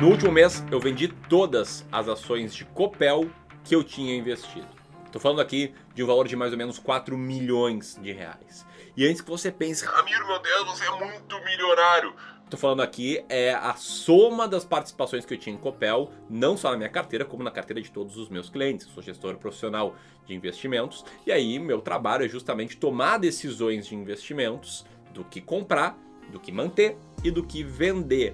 No último mês, eu vendi todas as ações de Copel que eu tinha investido. Estou falando aqui de um valor de mais ou menos 4 milhões de reais. E antes que você pense, Ramiro, meu Deus, você é muito milionário. Estou falando aqui é a soma das participações que eu tinha em Copel, não só na minha carteira, como na carteira de todos os meus clientes. Eu sou gestor profissional de investimentos e aí meu trabalho é justamente tomar decisões de investimentos do que comprar, do que manter e do que vender.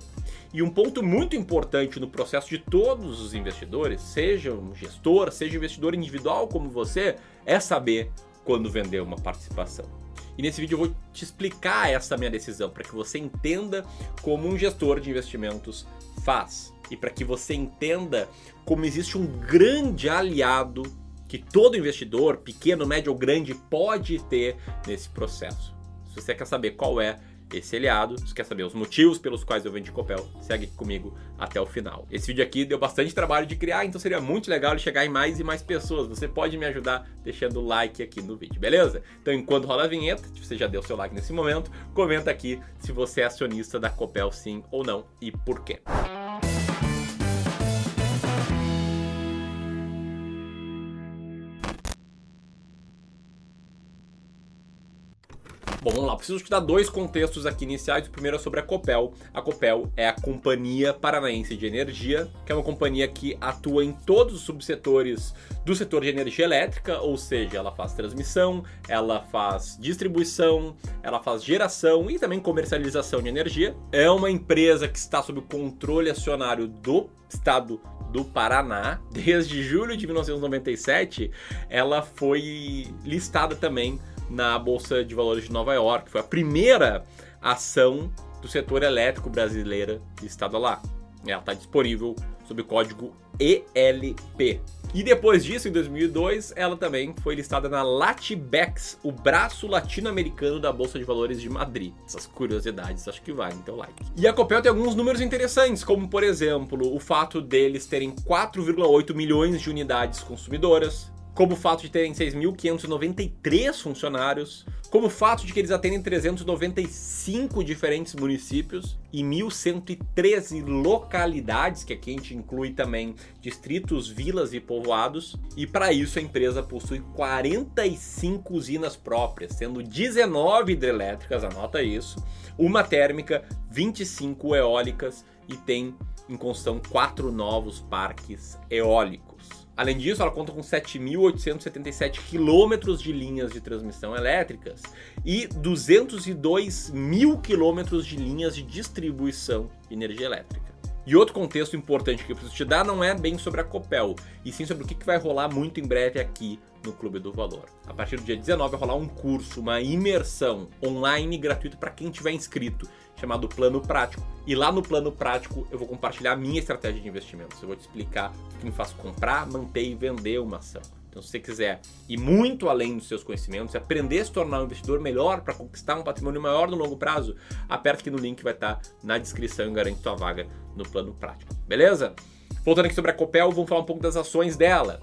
E um ponto muito importante no processo de todos os investidores, seja um gestor, seja um investidor individual como você, é saber quando vender uma participação. E nesse vídeo eu vou te explicar essa minha decisão para que você entenda como um gestor de investimentos faz e para que você entenda como existe um grande aliado que todo investidor, pequeno, médio ou grande, pode ter nesse processo. Se você quer saber qual é esse aliado. Se quer saber os motivos pelos quais eu vendi Copel, segue comigo até o final. Esse vídeo aqui deu bastante trabalho de criar, então seria muito legal ele chegar em mais e mais pessoas. Você pode me ajudar deixando o like aqui no vídeo, beleza? Então, enquanto rola a vinheta, se você já deu seu like nesse momento, comenta aqui se você é acionista da Copel sim ou não e por quê. Bom, vamos lá. Preciso te dar dois contextos aqui iniciais. O primeiro é sobre a Copel. A Copel é a Companhia Paranaense de Energia, que é uma companhia que atua em todos os subsetores do setor de energia elétrica, ou seja, ela faz transmissão, ela faz distribuição, ela faz geração e também comercialização de energia. É uma empresa que está sob o controle acionário do estado do Paraná. Desde julho de 1997, ela foi listada também na Bolsa de Valores de Nova York. Foi a primeira ação do setor elétrico brasileira listada lá. Ela está disponível sob o código ELP. E depois disso, em 2002, ela também foi listada na Latibex, o braço latino-americano da Bolsa de Valores de Madrid. Essas curiosidades, acho que valem então like. E a Copel tem alguns números interessantes, como por exemplo, o fato deles terem 4,8 milhões de unidades consumidoras, como o fato de terem 6.593 funcionários, como o fato de que eles atendem 395 diferentes municípios e 1.113 localidades, que aqui a gente inclui também distritos, vilas e povoados. E para isso a empresa possui 45 usinas próprias, sendo 19 hidrelétricas, anota isso, uma térmica, 25 eólicas e tem em construção quatro novos parques eólicos. Além disso, ela conta com 7.877 quilômetros de linhas de transmissão elétricas e 202 mil quilômetros de linhas de distribuição de energia elétrica. E outro contexto importante que eu preciso te dar não é bem sobre a Copel, e sim sobre o que vai rolar muito em breve aqui no Clube do Valor. A partir do dia 19 vai rolar um curso, uma imersão online gratuita para quem tiver inscrito chamado Plano Prático. E lá no Plano Prático eu vou compartilhar a minha estratégia de investimentos. Eu vou te explicar o que me faz comprar, manter e vender uma ação. Então, se você quiser ir muito além dos seus conhecimentos, aprender a se tornar um investidor melhor para conquistar um patrimônio maior no longo prazo, aperta aqui no link que vai estar na descrição e garante sua vaga no plano prático. Beleza? Voltando aqui sobre a Copel, vamos falar um pouco das ações dela.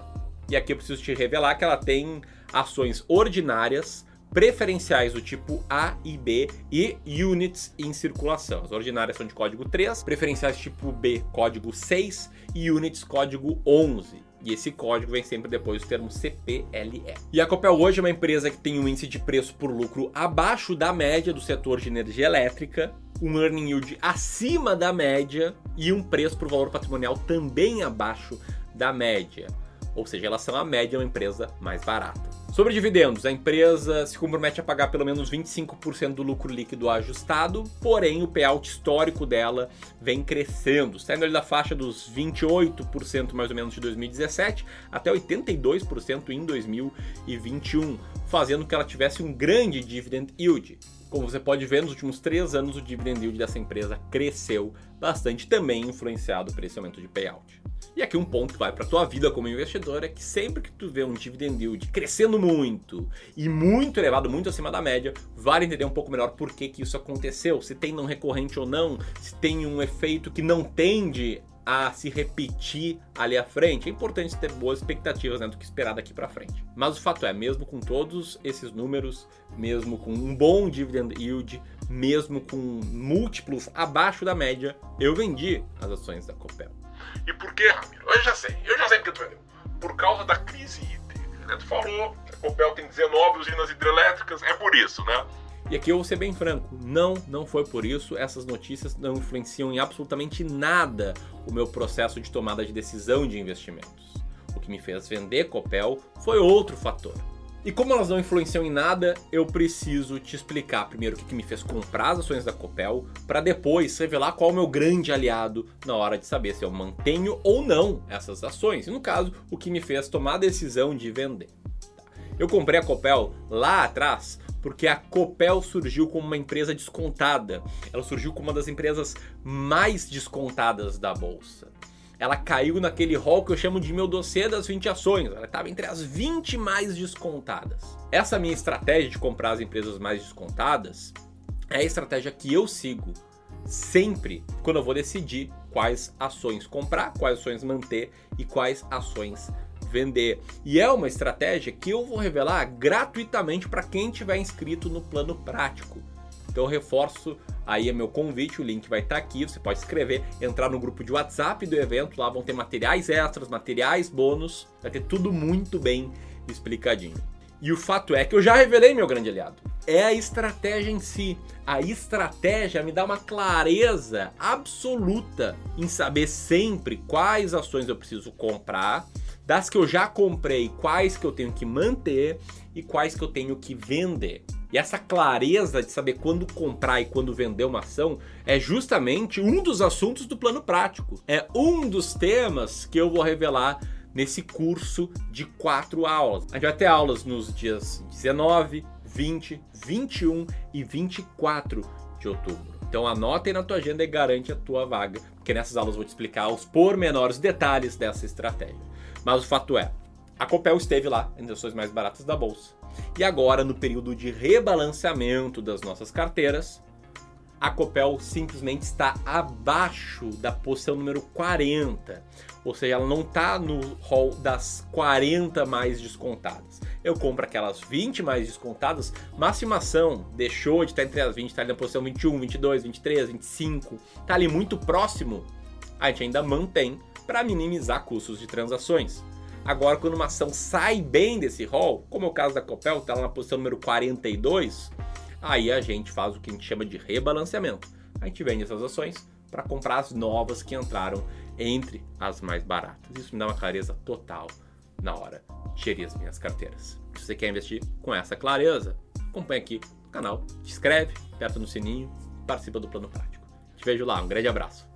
E aqui eu preciso te revelar que ela tem ações ordinárias, preferenciais do tipo A e B e units em circulação. As ordinárias são de código 3, preferenciais tipo B, código 6 e units código 11. E esse código vem sempre depois do termo CPLE. E a Copel hoje é uma empresa que tem um índice de preço por lucro abaixo da média do setor de energia elétrica, um earning yield acima da média e um preço por valor patrimonial também abaixo da média. Ou seja, elas são a média uma empresa mais barata. Sobre dividendos, a empresa se compromete a pagar pelo menos 25% do lucro líquido ajustado, porém o payout histórico dela vem crescendo, saindo ali da faixa dos 28% mais ou menos de 2017 até 82% em 2021, fazendo que ela tivesse um grande dividend yield. Como você pode ver, nos últimos três anos o dividend yield dessa empresa cresceu bastante, também influenciado por esse aumento de payout. E aqui um ponto que vai para tua vida como investidor é que sempre que tu vê um dividend yield crescendo muito e muito elevado, muito acima da média, vale entender um pouco melhor por que, que isso aconteceu, se tem não recorrente ou não, se tem um efeito que não tende a se repetir ali à frente. É importante ter boas expectativas né, do que esperar daqui para frente. Mas o fato é, mesmo com todos esses números, mesmo com um bom dividend yield, mesmo com múltiplos abaixo da média, eu vendi as ações da Copel. E por que, Ramiro? Eu já sei, eu já sei porque tu vendeu. Por causa da crise hídrica. Né? Tu falou a Copel tem 19 usinas hidrelétricas, é por isso, né? E aqui eu vou ser bem franco, não, não foi por isso. Essas notícias não influenciam em absolutamente nada o meu processo de tomada de decisão de investimentos. O que me fez vender Copel foi outro fator. E como elas não influenciam em nada, eu preciso te explicar primeiro o que, me fez comprar as ações da Copel, para depois revelar qual é o meu grande aliado na hora de saber se eu mantenho ou não essas ações. E no caso, o que me fez tomar a decisão de vender. Eu comprei a Copel lá atrás porque a Copel surgiu como uma empresa descontada. Ela surgiu como uma das empresas mais descontadas da bolsa. Ela caiu naquele hall que eu chamo de meu dossiê das 20 ações. Ela estava entre as 20 mais descontadas. Essa minha estratégia de comprar as empresas mais descontadas é a estratégia que eu sigo sempre quando eu vou decidir quais ações comprar, quais ações manter e quais ações vender. E é uma estratégia que eu vou revelar gratuitamente para quem tiver inscrito no plano prático. Então eu reforço aí é meu convite, o link vai estar tá aqui, você pode escrever, entrar no grupo de WhatsApp do evento, lá vão ter materiais extras, materiais bônus, vai ter tudo muito bem explicadinho. E o fato é que eu já revelei meu grande aliado. É a estratégia em si. A estratégia me dá uma clareza absoluta em saber sempre quais ações eu preciso comprar das que eu já comprei, quais que eu tenho que manter e quais que eu tenho que vender. E essa clareza de saber quando comprar e quando vender uma ação é justamente um dos assuntos do plano prático. É um dos temas que eu vou revelar nesse curso de quatro aulas. A gente vai ter aulas nos dias 19, 20, 21 e 24 de outubro. Então anotem na tua agenda e garante a tua vaga, porque nessas aulas eu vou te explicar os pormenores, detalhes dessa estratégia. Mas o fato é, a Copel esteve lá entre as ações mais baratas da bolsa. E agora, no período de rebalanceamento das nossas carteiras, a Copel simplesmente está abaixo da posição número 40. Ou seja, ela não está no hall das 40 mais descontadas. Eu compro aquelas 20 mais descontadas, máxima ação deixou de estar entre as 20, está ali na posição 21, 22, 23, 25, está ali muito próximo. A gente ainda mantém para minimizar custos de transações. Agora, quando uma ação sai bem desse rol, como é o caso da Copel, está lá na posição número 42, aí a gente faz o que a gente chama de rebalanceamento. A gente vende essas ações para comprar as novas que entraram entre as mais baratas. Isso me dá uma clareza total na hora de gerir as minhas carteiras. Se você quer investir com essa clareza, acompanha aqui o canal, se inscreve, aperta no sininho, participa do plano prático. Te vejo lá, um grande abraço.